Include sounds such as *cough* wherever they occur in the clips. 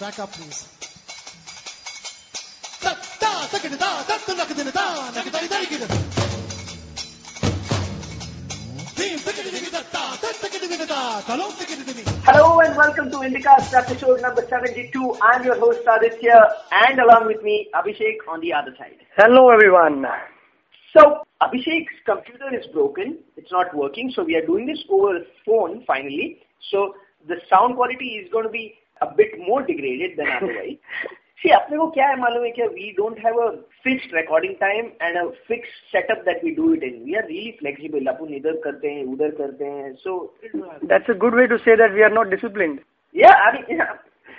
Back up, please. Hello and welcome to IndiCast episode number 72. I'm your host Aditya and along with me Abhishek on the other side. Hello everyone. So Abhishek's computer is broken. It's not working. So we are doing this over phone finally. So the sound quality is going to be a bit more degraded than *laughs* otherwise. See, अपने को क्या है मालूम है क्या we don't have a fixed recording time and a fixed setup that we do it in. We are really flexible. अपन इधर करते हैं, उधर करते हैं. So That's a good way to say that we are not disciplined. Yeah, I mean, yeah,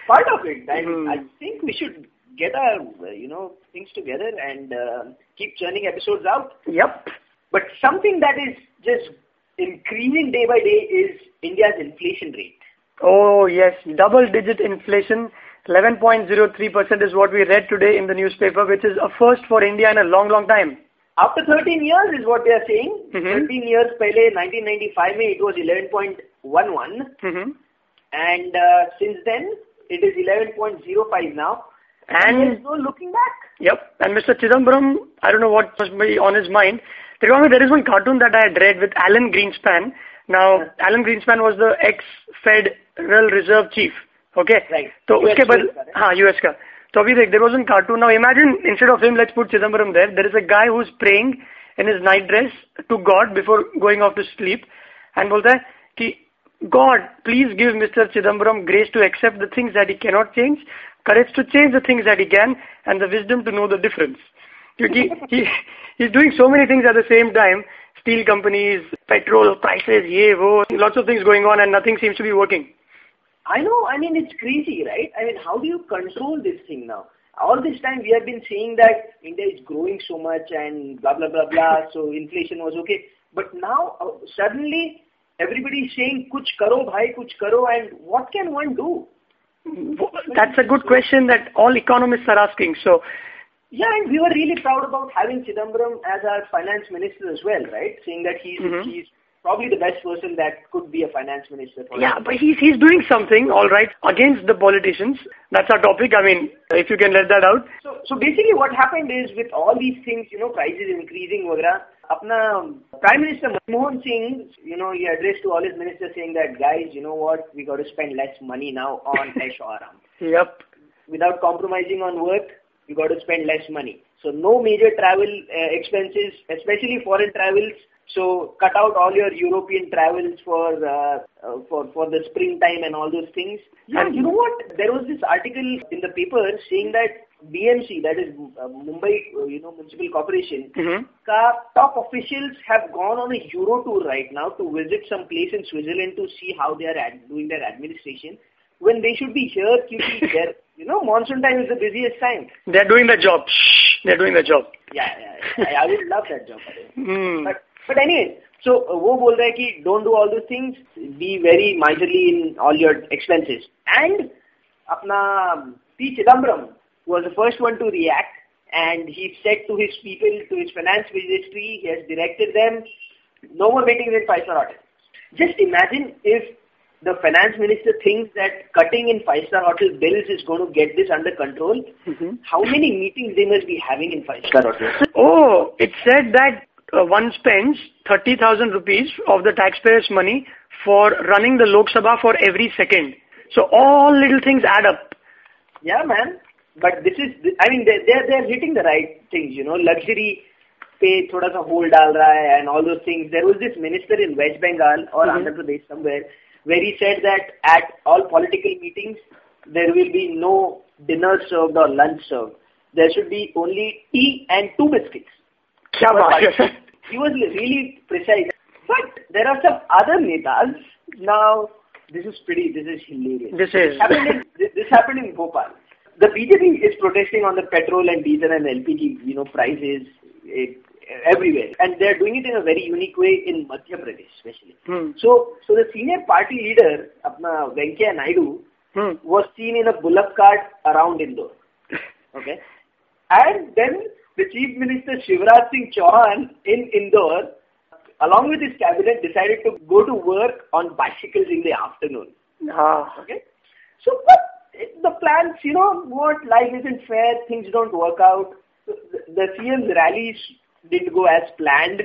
part of it. I, Hmm. I think we should get our, uh, you know, things together and uh, keep churning episodes out. Yep. But something that is just increasing day by day is India's inflation rate. Oh yes, double digit inflation. 11.03% is what we read today in the newspaper, which is a first for India in a long, long time. After 13 years is what they are saying. Mhm. 13 years pehle, 1995 mein it was 11.11 hmm and uh, since then it is 11.05 now. And there's no looking back. Yep. And Mr. Chidambaram, I don't know what must be on his mind. There is one cartoon that I had read with Alan Greenspan. Now, Alan Greenspan was the ex-Federal Reserve Chief. Okay? Right. तो US उसके बाद का, right? हाँ US का तो अभी देख there was in cartoon now imagine instead of him let's put Chidambaram there there is a guy who is praying in his night dress to God before going of to sleep and बोलता है कि God please give mister Chidambaram grace to accept the things that he cannot change courage to change the things that he can and the wisdom to know the difference. क्योंकि he he's doing so many things at the same time. Steel companies, petrol prices, वो, lots of things going on and nothing seems to be working. I know, I mean, it's crazy, right? I mean, how do you control this thing now? All this time we have been saying that India is growing so much and blah, blah, blah, blah, *laughs* so inflation was okay. But now, uh, suddenly, everybody is saying, kuch karo bhai, kuch karo, and what can one do? That's a good question that all economists are asking. So, Yeah, and we were really proud about having Chidambaram as our finance minister as well, right? Saying that he's, Mhm. he's probably the best person that could be a finance minister. For yeah, us. but he's, he's doing something, all right, against the politicians. That's our topic. I mean, if you can let that out. So, so basically what happened is with all these things, you know, prices increasing, वगैरह, अपना Prime Minister Manmohan Singh, you know, he addressed to all his ministers saying that, guys, you know what, we got to spend less money now on *laughs* Aish Aram. Yep. Without compromising on work, we got to spend less money. So no major travel uh, expenses, especially foreign travels. So cut out all your European travels for uh, uh, for for the springtime and all those things. Yeah, And- you know what? There was this article in the paper saying that BMC, that is uh, Mumbai, uh, you know, Municipal Corporation, hmm ka top officials have gone on a Euro tour right now to visit some place in Switzerland to see how they are ad- doing their administration when they should be here, QT *laughs* there. You know, monsoon time is the busiest time. They're doing the job. Shh, they're doing the job. Yeah, yeah, yeah. I, I would love that job. Mm. But, but anyway, so वो बोल रहा है कि don't do all those things, be very miserly in all your expenses. And अपना um, P. Chidambaram was the first one to react and he said to his people, to his finance ministry, he has directed them, no more meetings in five-star. Just imagine if the finance minister thinks that cutting in five-star hotel bills is going to get this under control. Mhm. How many meetings they must be having in five-star hotels? Oh, it said that uh, one spends 30,000 rupees of the taxpayers' money for running the Lok Sabha for every second. So all little things add up. Yeah, man. But this is, I mean, they they're they're hitting the right things, you know. Luxury पे थोड़ा सा hold डाल रहा है and all those things. There was this minister in West Bengal or Mhm. Andhra Pradesh somewhere where he said that at all political meetings there will be no dinner served or lunch served. There should be only tea and two biscuits. he was really precise. But there are some other netas. Now, this is pretty, this is hilarious. This is. This happened in, this happened in Bhopal. The BJP is protesting on the petrol and diesel and LPG, you know, prices. It, everywhere. And they're doing it in a very unique way in Madhya Pradesh, especially. Hmm. So, so the senior party leader, apna Venkaiah Naidu, Hmm. was seen in a bullock cart around Indore. *laughs* Okay. And then the Chief Minister Shivraj Singh Chauhan in Indore, along with his cabinet, decided to go to work on bicycles in the afternoon. Ah. Okay. So, but the, plans, you know what, life isn't fair, things don't work out. The, the CM's rallies didn't go as planned.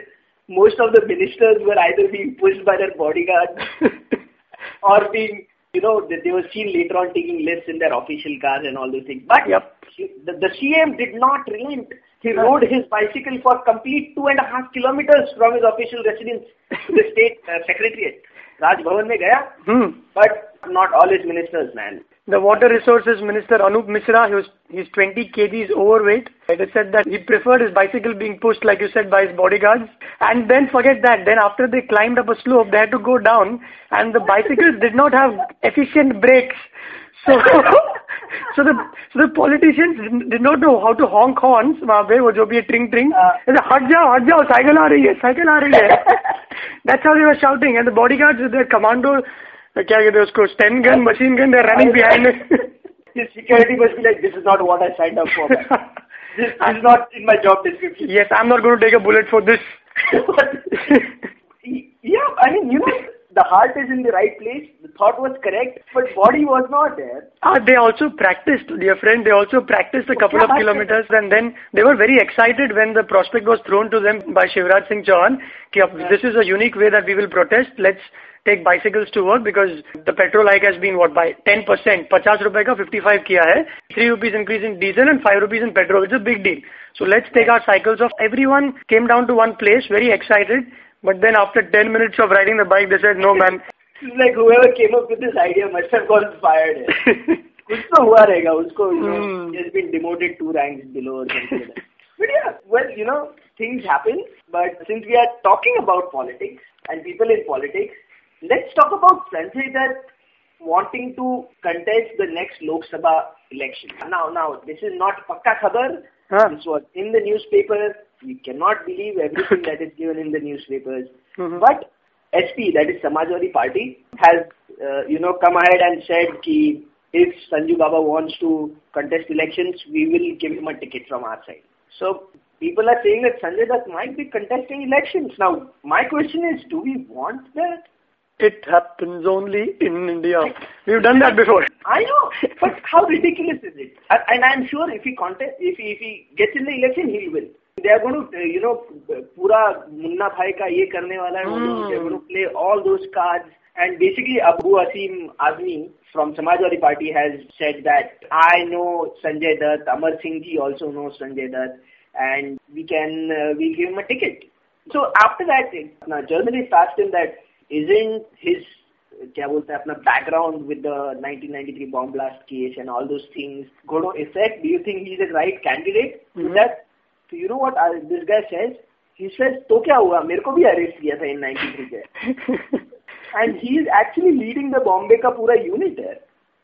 Most of the ministers were either being pushed by their bodyguards *laughs* or being, you know, they, they were seen later on taking lifts in their official cars and all those things. But Yep. He- the, the CM did not relent. He rode his bicycle for complete two and a half kilometers from his official residence to *laughs* the state uh, secretariat. Raj Bhavan mein gaya, Hmm. but not all his ministers, man. The Water Resources Minister Anup Mishra, he was, he's 20 kgs overweight. It is said that he preferred his bicycle being pushed, like you said, by his bodyguards. And then forget that. Then after they climbed up a slope, they had to go down, and the bicycles did not have efficient brakes. So, *laughs* so the so the politicians did- did not know how to honk horns. वहाँ पे वो जो भी है ट्रिंग ट्रिंग हाँ. हट जाओ हट जाओ साइकिल आ रही है साइकिल आ रही है That's how they were shouting, and the bodyguards with their commando, क्या कहते हैं उसको, sten gun, machine gun, they're running behind. *laughs* His security must be like, this is not what I signed up for. *laughs* man. This, this is not in my job description. yes, I'm not going to take a bullet for this. *laughs* yeah, I mean, you know, the heart is in the right place, the thought was correct, but body was not there. Ah, they also practiced, dear friend. They also practiced a couple of Okay, kilometers, and then they were very excited when the prospect was thrown to them by Shivraj Singh Chauhan. कि अब this is a unique way that we will protest. Let's take bicycles to work because the petrol hike has been what by 10 percent. 50 रुपए का 55 किया है. 3 rupees increase in diesel and 5 rupees in petrol. It's a big deal. So let's take our cycles off. Everyone came down to one place, very excited. But then after 10 minutes of riding the bike, they said, no man. *laughs* It's like whoever came up with this idea must have gone fired. कुछ तो हुआ रहेगा he has been demoted two ranks below or something like that. But yeah, well, you know, things happen. But since we are talking about politics and people in politics, let's talk about Sanjay Dutt wanting to contest the next Lok Sabha election. Now, now, this is not pakka khabar. Huh? This was in the newspaper we cannot believe everything that is given in the newspapers. Mhm. But SP, that is Samajwadi Party, has uh, you know come ahead and said ki if Sanju Baba wants to contest elections, we will give him a ticket from our side. So people are saying that Sanjay Dutt might be contesting elections. Now, my question is, do we want that? It happens only in India. We've done that before. I know, but how ridiculous is it? And, and I'm sure if he contest, if he, if he gets in the election, he will They are going to, uh, you know, पूरा मुन्ना भाई का ये करने वाला है वो लोग. They're going to play all those cards. And basically, Abu Asim Azmi from Samajwadi Party has said that I know Sanjay Dutt, Amar Singh ji also knows Sanjay Dutt, and we can uh, we give him a ticket. So after that, now journalist asked him that isn't his क्या बोलते हैं अपना background with the 1993 bomb blast case and all those things going to affect? Do you think he's the right candidate to Mhm. that? So you know what uh, this guy says? He says तो क्या हुआ मेरे को भी arrest किया था in 93 के and he is actually leading the Bombay का पूरा unit है.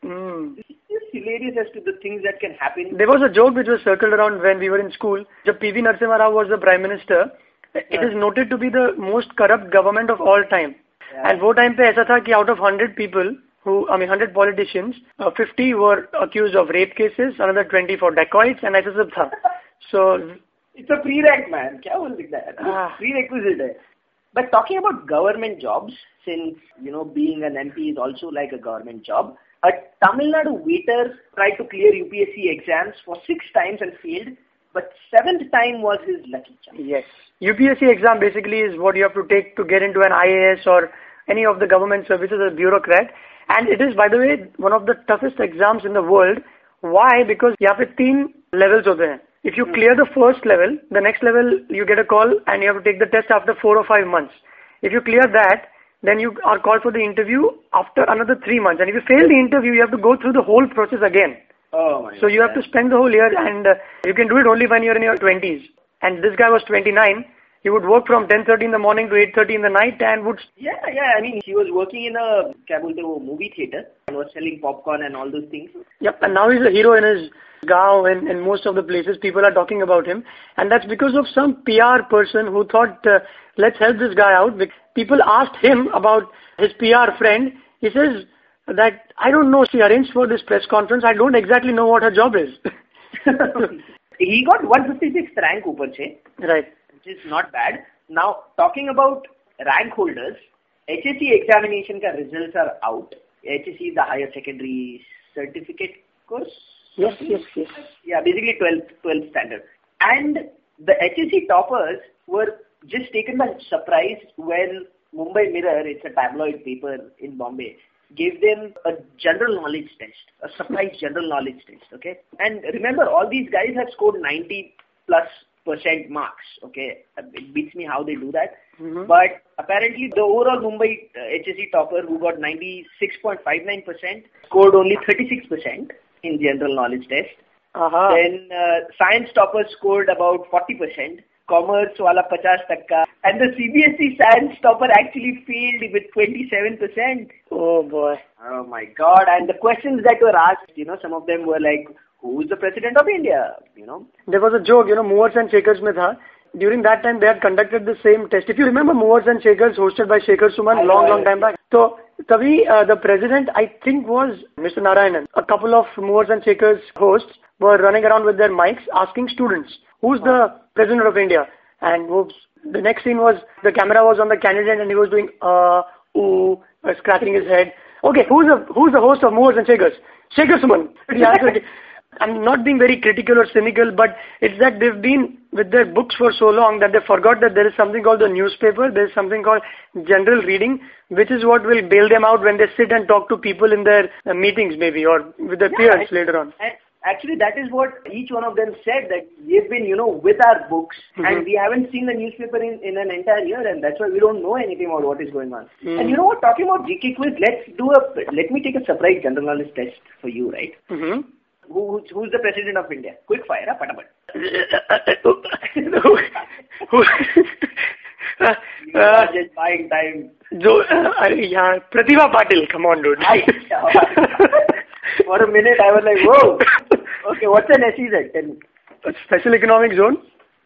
Hmm. It's hilarious as to the things that can happen. There was a joke which was circled around when we were in school. जब PV Narasimha Rao was the prime minister, it is noted to be the most corrupt government of all time. Yeah. And वो time पे ऐसा था कि out of 100 people who, I mean 100 politicians, uh, 50 were accused of rape cases, another 20 for dacoits, and ऐसा सब था. So It's a prereq, man. क्या बोल सकता है? Ah. Prerequisite है. But talking about government jobs, since you know being an MP is also like a government job, a Tamil Nadu waiter tried to clear UPSC exams for six times and failed, but seventh time was his lucky chance. Yes. UPSC exam basically is what you have to take to get into an IAS or any of the government services as a bureaucrat. And it is, by the way, one of the toughest exams in the world. Why? Because यहाँ पे तीन levels होते हैं. If you clear the first level, the next level you get a call and you have to take the test after four or five months. If you clear that, then you are called for the interview after another three months. And if you fail the interview, you have to go through the whole process again. Oh my So you have to spend the whole year and uh, you can do it only when you're in your 20s. And this guy was 29. He would work from 10.30 in the morning to 8.30 in the night and would... Yeah, yeah. I mean, he was working in a Kabul movie theater and was selling popcorn and all those things. Yep. And now he's a hero in his Gao and, in most of the places people are talking about him. And that's because of some PR person who thought, uh, let's help this guy out. People asked him about his PR friend. He says that, I don't know, she arranged for this press conference. I don't exactly know what her job is. *laughs* *laughs* he got 156th rank, Upar Right which is not bad. Now, talking about rank holders, HSC examination ka results are out. HSC is the higher secondary certificate course. Yes, yes, yes. Yeah, basically 12th, 12th standard. And the HSC toppers were just taken by surprise when Mumbai Mirror, it's a tabloid paper in Bombay, gave them a general knowledge test, a surprise general knowledge test, okay? And remember, all these guys have scored 90 plus percent marks, okay? It beats me how they do that. Mhm. But apparently, the overall Mumbai uh, HSC topper, who got 96.59%, scored only 36% in general knowledge test. Uh-huh. Then uh, science topper scored about 40%, commerce wala 50 takka, and the CBSE science topper actually failed with 27%. Oh boy. Oh my god, and the questions that were asked, you know, some of them were like, who is the president of India? You know, There was a joke, you know, movers and shakers mein tha. During that time, they had conducted the same test. If you remember movers and shakers hosted by Shekhar Suman I long, long time back. So, Tavi, uh, the president, I think was Mr. Narayanan. A couple of movers and shakers hosts were running around with their mics asking students, who's the president of India? And whoops, the next scene was the camera was on the candidate and he was doing, uh, ooh, uh, scratching his head. Okay, who's the, who's the host of movers and shakers? Shekhar Suman. *laughs* The answer I'm not being very critical or cynical, but it's that they've been with their books for so long that they forgot that there is something called the newspaper, there is something called general reading, which is what will bail them out when they sit and talk to people in their uh, meetings maybe or with their Yeah, peers and- later on. And actually, that is what each one of them said that we've been, you know, with our books Mhm. and we haven't seen the newspaper in, in an entire year, and that's why we don't know anything about what is going on. Mm. And you know what? Talking about GK quiz, let's do a let me take a surprise general knowledge test for you, right? hmm who, who's, who's the president of India? Quick fire, huh? Patapat. who, uh, uh, just buying time. Jo, uh, yeah, Pratibha Patil, come on, dude. I, for a minute, I was like, whoa. Okay, what's an SEZ? Tell me. A special Economic Zone.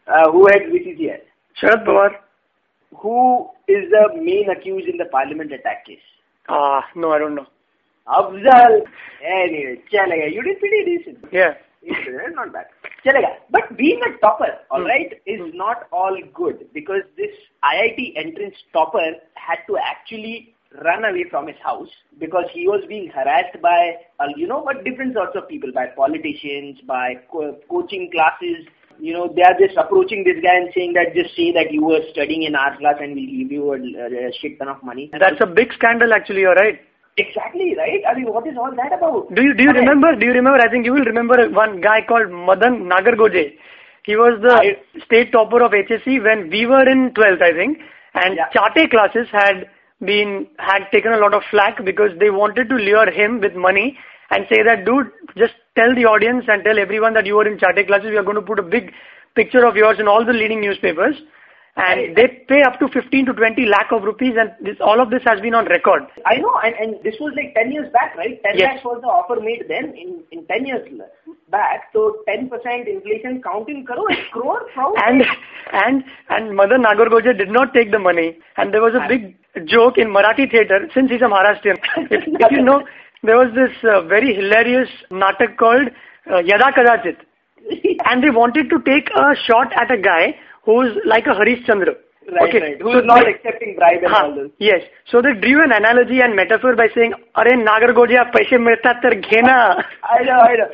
Uh, who heads BCCI? Sharad Pawar. Who is the main accused in the parliament attack case? Ah, uh, no, I don't know. Afzal. Anyway, chalega. You did pretty decent. yeah It's not bad. Chalega. But being a topper, Hmm. alright, is not all good because this IIT entrance topper had to actually run away from his house because he was being harassed by, uh, you know, but different sorts of people, by politicians, by co- coaching classes. You know, they are just approaching this guy and saying that just say that you were studying in art class and we'll give you a, a shit ton of money. that's a big scandal actually you're right Exactly, right? I mean, what is all that about? Do you do you Okay. remember? Do you remember? I think you will remember one guy called Madan Nagargoje. He was the I- state topper of HSC when we were in 12th, I think. And Yeah. Chate classes had been had taken a lot of flack because they wanted to lure him with money and say that, dude, just tell the audience and tell everyone that you were in Chate classes. We are going to put a big picture of yours in all the leading newspapers. And they pay up to 15 to 20 lakh of rupees, and this all of this has been on record. I know, and, and this was like 10 years back, right? 10 Yes. lakhs was the offer made then in, in 10 years back. So 10% inflation counting crore, crore from and and and Madan Nagargoje did not take the money. And there was a big joke in Marathi theatre since he's a Maharashtrian. *laughs* if, if you know, there was this uh, very hilarious natak called uh, Yada Kadachit, *laughs* and they wanted to take a shot at a guy who's like a Harishchandra? Right, okay. right. Who's so not accepting bribe and all this. Yes. So they drew an analogy and metaphor by saying, Are Nagargodia paise milta tar ghena. I know, I know.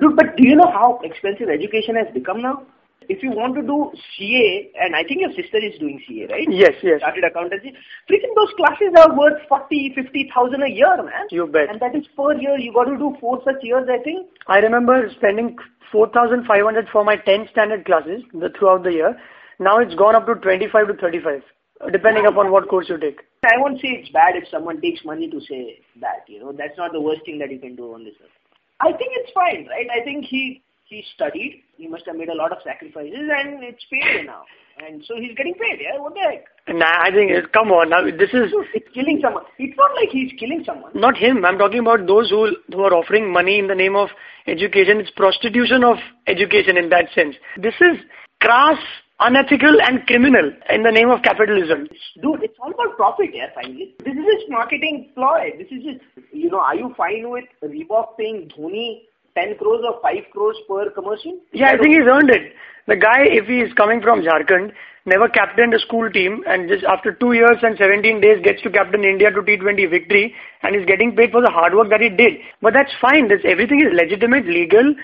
Dude, but do you know how expensive education has become now? If you want to do CA, and I think your sister is doing CA, right? Yes, yes. Started accountancy. Freaking those classes are worth 40, 50,000 a year, man. You bet. And that is per year. You got to do four such years, I think. I remember spending 4,500 for my 10 standard classes the, throughout the year. Now it's gone up to 25 to 35, depending upon what course you take. I won't say it's bad if someone takes money to say that, you know. That's not the worst thing that you can do on this earth. I think it's fine, right? I think he he studied. He must have made a lot of sacrifices, and it's paid now. And so he's getting paid. Yeah, what the heck? Nah, I think, it, come on, now this is it's killing someone. It's not like he's killing someone. not him. I'm talking about those who, who are offering money in the name of education. It's prostitution of education in that sense. This is crass, unethical and criminal in the name of capitalism. Dude, it's all about profit, yeah, finally. This is just marketing ploy. This is just, you know, are you fine with Reebok paying Dhoni 10 crores or 5 crores per commercial? Yeah, I think he's earned it. The guy, if he is coming from Jharkhand never captained a school team and just after two years and 17 days gets to captain India to T20 victory and is getting paid for the hard work that he did. But that's fine. That's, everything is legitimate, legal.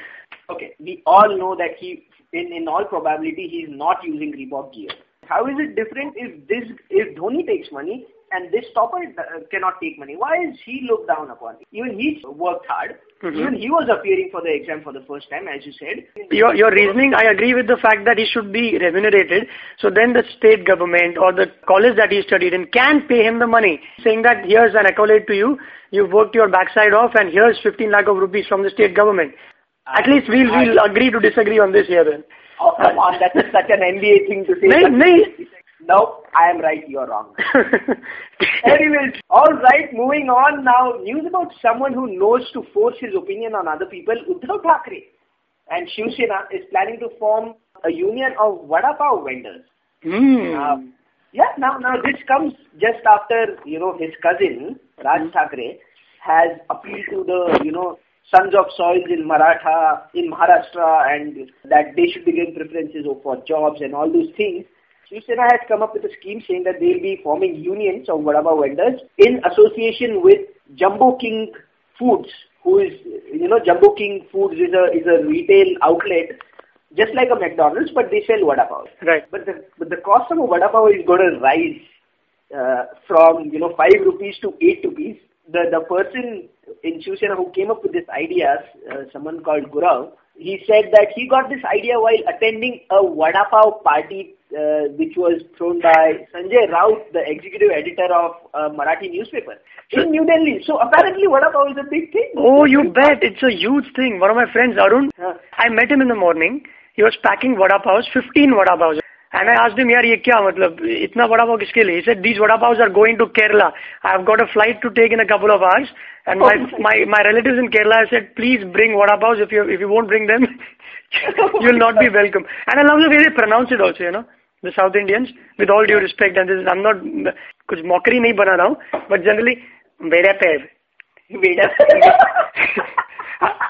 Okay, we all know that he, in, in all probability, he is not using Reebok gear. How is it different if this, if Dhoni takes money and this stopper uh, cannot take money? Why is he looked down upon? Even he worked hard. Mhm. Even he was appearing for the exam for the first time, as you said. Your, your reasoning, I agree with the fact that he should be remunerated. So then the state government or the college that he studied in can pay him the money, saying that here's an accolade to you, you've worked your backside off and here's 15 lakh of rupees from the state government. At least we'll, we'll agree to disagree on this here then. Oh, come on, that's such an MBA thing to say. Nahi, nahi. No, I am right, you are wrong. *laughs* Anyways, all right, moving on now. News about someone who knows to force his opinion on other people. Uddhav Thackeray and Shiv Sena is planning to form a union of vada pav vendors. Hmm. Um, yeah, now now this comes just after you know his cousin Raj Thackeray has appealed to the you know sons of soils in Maratha in Maharashtra and that they should be given preferences for jobs and all those things. Shiv has come up with a scheme saying that they'll be forming unions of vada pav vendors in association with Jumbo King Foods, who is you know Jumbo King Foods is a is a retail outlet just like a McDonald's, but they sell vada pav. Right. But the but the cost of a vada pav is going to rise uh, from you know five rupees to eight rupees. The the person in Shiv who came up with this idea, uh, someone called Gurav, he said that he got this idea while attending a vada pav party uh, which was thrown by Sanjay Raut, the executive editor of a Marathi newspaper in New Delhi. So apparently vada pav is a big thing. Oh, you bet. It's a huge thing. One of my friends, Arun, Huh. I met him in the morning. He was packing vada pavs, 15 vada pavs. And I आज दिम यार ये क्या मतलब? इतना बड़ा पाव किसके लिए? इसे these vada pav are going to Kerala I have got a flight to take in a couple of hours and my my my relatives in Kerala I said please bring vada pav if you if you won't bring them you will not be welcome and I love the way pronounce it also you know the South Indians with all due respect and this I am not कुछ mockery नहीं बना रहा हूँ but generally vada pav vada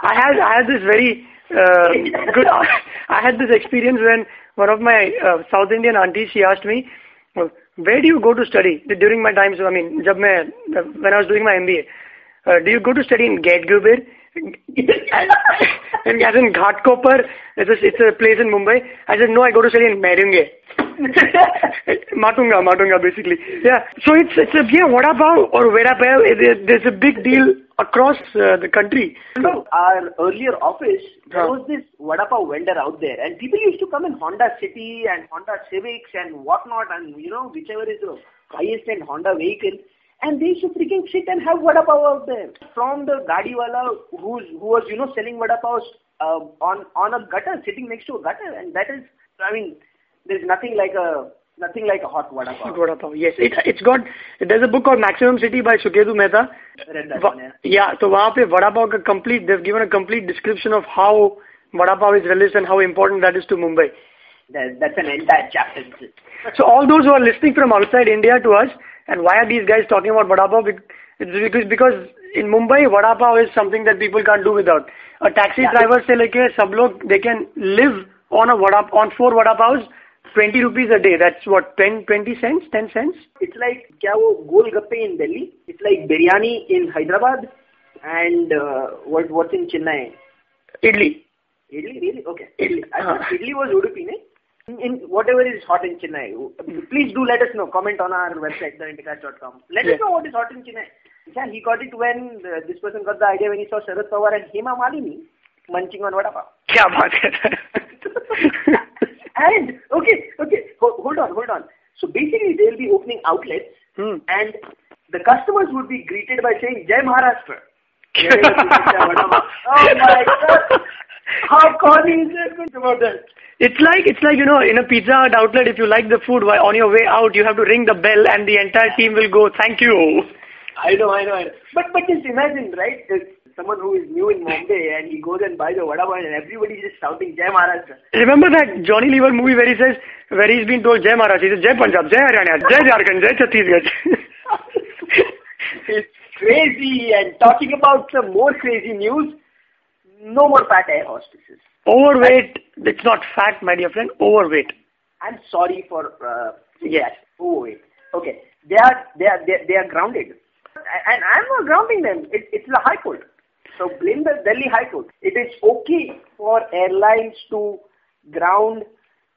I have I have this very Um, good. I had this experience when one of my uh, South Indian aunties she asked me, "Where do you go to study during my time?" So I mean, jab main, uh, when I was doing my MBA, uh, do you go to study in Gadgubir? and *laughs* as in Ghatkopar, it's a, it's a place in Mumbai. I said, no, I go to study in Merunge. *laughs* Matunga, Matunga, basically. Yeah. So it's, it's a, yeah, what about or where about? There's a big deal across uh, the country. So our earlier office, there was this vada pav vendor out there, and people used to come in Honda City and Honda Civics and whatnot, and you know whichever is the highest end Honda vehicle, and they used to freaking sit and have vada pav out there. From the gadiwala who's who was you know selling vada pavs uh, on on a gutter, sitting next to a gutter, and that is, I mean, there's nothing like a nothing like a hot vada pav. Vada pav. Yes, it it's got. There's a book called Maximum City by Suketu Mehta. Read that Va- one, yeah. yeah, so वहाँ पे vada pav का complete. They've given a complete description of how vada pav is released and how important that is to Mumbai. That, that's an entire chapter. So all those who are listening from outside India to us, and why are these guys talking about vada pav? Bec- It's because because in Mumbai vada pav is something that people can't do without. A taxi Yeah. driver से लेके सब लोग they can live on a vada on four vada pavs, 20 rupees a day. That's what ten, twenty cents, 10 cents. It's like क्या वो गोल in Delhi. It's like biryani in Hyderabad, and uh, what what's in Chennai? Idli. Idli, really? Okay. Idli. Uh-huh. Idli was Udupi, ne? In, in whatever is hot in Chennai, please do let us know. Comment on our website, theindicast.com. Let us know what is hot in Chennai. Yeah, he got it when uh, this person got the idea when he saw Sharad Pawar and Hema Malini munching on vada pav. Kya baat hai? *laughs* and okay, okay, hold on, hold on. So basically, they'll be opening outlets, Hmm. and the customers would be greeted by saying "Jai Maharashtra." Whenever they get their vada pav. oh my God! How corny is that? Think about that. It's like it's like you know in a Pizza Hut outlet if you like the food while on your way out you have to ring the bell and the entire team will go thank you. I know, I know, I know. But but just imagine, right? Someone who is new in Mumbai and he goes and buys a vada pav and everybody's just shouting "Jai Maharashtra." Remember that Johnny Lever movie where he says where he's been told Jai Maharashtra, he says Jai Punjab, Jai Haryana, Jai Jharkhand, Jai Chhattisgarh. *laughs* it's crazy. And talking about some more crazy news, no more fat air hostesses. overweight, it's not fat, my dear friend, overweight. I'm sorry for uh, Yes. overweight. Okay, they are they are they, they are grounded, and I'm not grounding them. It, it's the High Court. So blame the Delhi High Court. It is okay for airlines to ground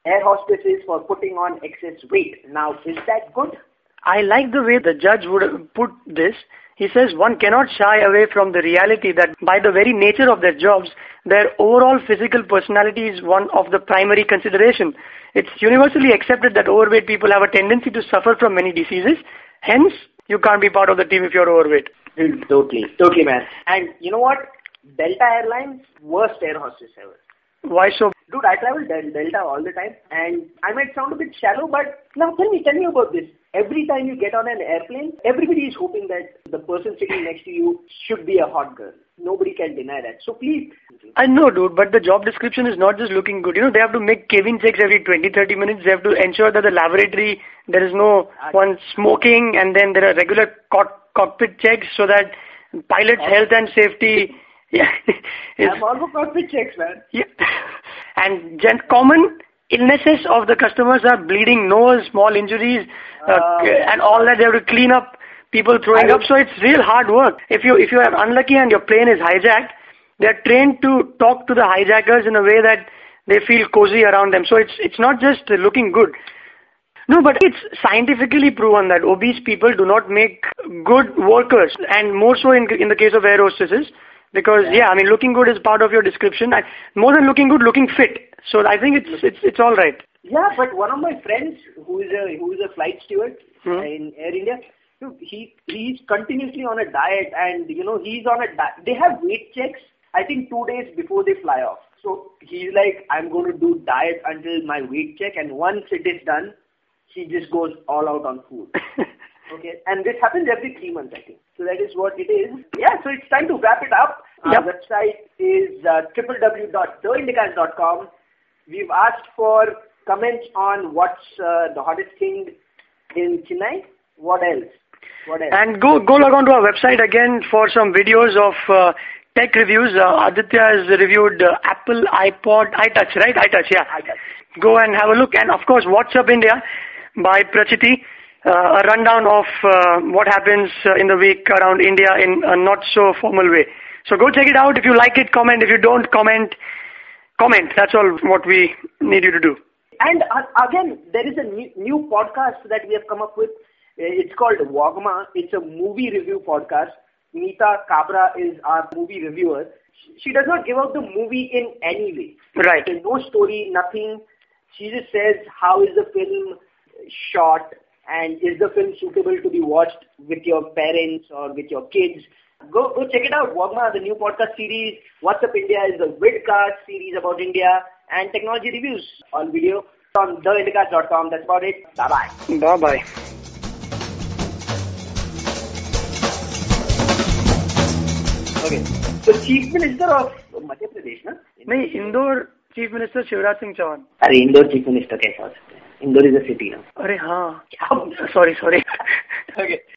air hostesses for putting on excess weight. Now, is that good? I like the way the judge would put this. He says one cannot shy away from the reality that by the very nature of their jobs, their overall physical personality is one of the primary consideration. It's universally accepted that overweight people have a tendency to suffer from many diseases. Hence, you can't be part of the team if you're overweight. Mm, totally, totally, man. And you know what? Delta Airlines, worst air hostess ever. Why so? Dude, I travel Del- Delta all the time, and I might sound a bit shallow, but now tell me, tell me about this. Every time you get on an airplane, everybody is hoping that the person sitting next to you should be a hot girl. Nobody can deny that. So please, I know, dude, but the job description is not just looking good. You know, they have to make cabin checks every 20, 30 minutes. They have to ensure that the lavatory, there is no one smoking, and then there are regular cock- cockpit checks so that pilot's health and safety, *laughs* *laughs* yeah, I'm all for cockpit checks, man. yeah. And gen- common illnesses of the customers are bleeding nose, small injuries, uh, Uh, and all that. They have to clean up people throwing I up. So it's real hard work. If you if you are unlucky and your plane is hijacked, they are trained to talk to the hijackers in a way that they feel cozy around them. So it's it's not just looking good. No, but it's scientifically proven that obese people do not make good workers, and more so in in the case of air hostesses. Because yeah, I mean, looking good is part of your description. And more than looking good, looking fit. So I think it's it's it's all right. Yeah, but one of my friends who is a who is a flight steward Hmm. in Air India, he he's continuously on a diet, and you know he's on a diet. They have weight checks. I think two days before they fly off. So he's like, I'm going to do diet until my weight check, and once it is done, he just goes all out on food. *laughs* Okay, and this happens every three months, I think. So that is what it is. Yeah, so it's time to wrap it up. Our Yep. website is uh, www.theindicast.com. We've asked for comments on what's uh, the hottest thing in Chennai. What else? What else? And go go log on to our website again for some videos of uh, tech reviews. Uh, Aditya has reviewed uh, Apple, iPod, iTouch, right? iTouch, yeah. iTouch. Go and have a look. And of course, What's Up India by Prachiti. Uh, a rundown of uh, what happens uh, in the week around India in a not so formal way. So go check it out. If you like it, comment. If you don't, comment. Comment. That's all what we need you to do. And uh, again, there is a new, new podcast that we have come up with. Uh, It's called Wagma. It's a movie review podcast. Nita Cabra is our movie reviewer. She- She does not give out the movie in any way. Right. There's no story, nothing. She just says how is the film shot and is the film suitable to be watched with your parents or with your kids. Go go check it out. Wagma, the new podcast series. What's Up India is a vidcast series about India and technology reviews on video on theindicast.com. That's about it. Bye bye. Bye bye. Okay. So Chief Minister of Madhya Pradesh, na? नहीं Indore chief minister Shivraj Singh Chouhan अरे Indore chief minister कैसा हो सकता है है Indore is a city अरे हाँ sorry sorry. *laughs*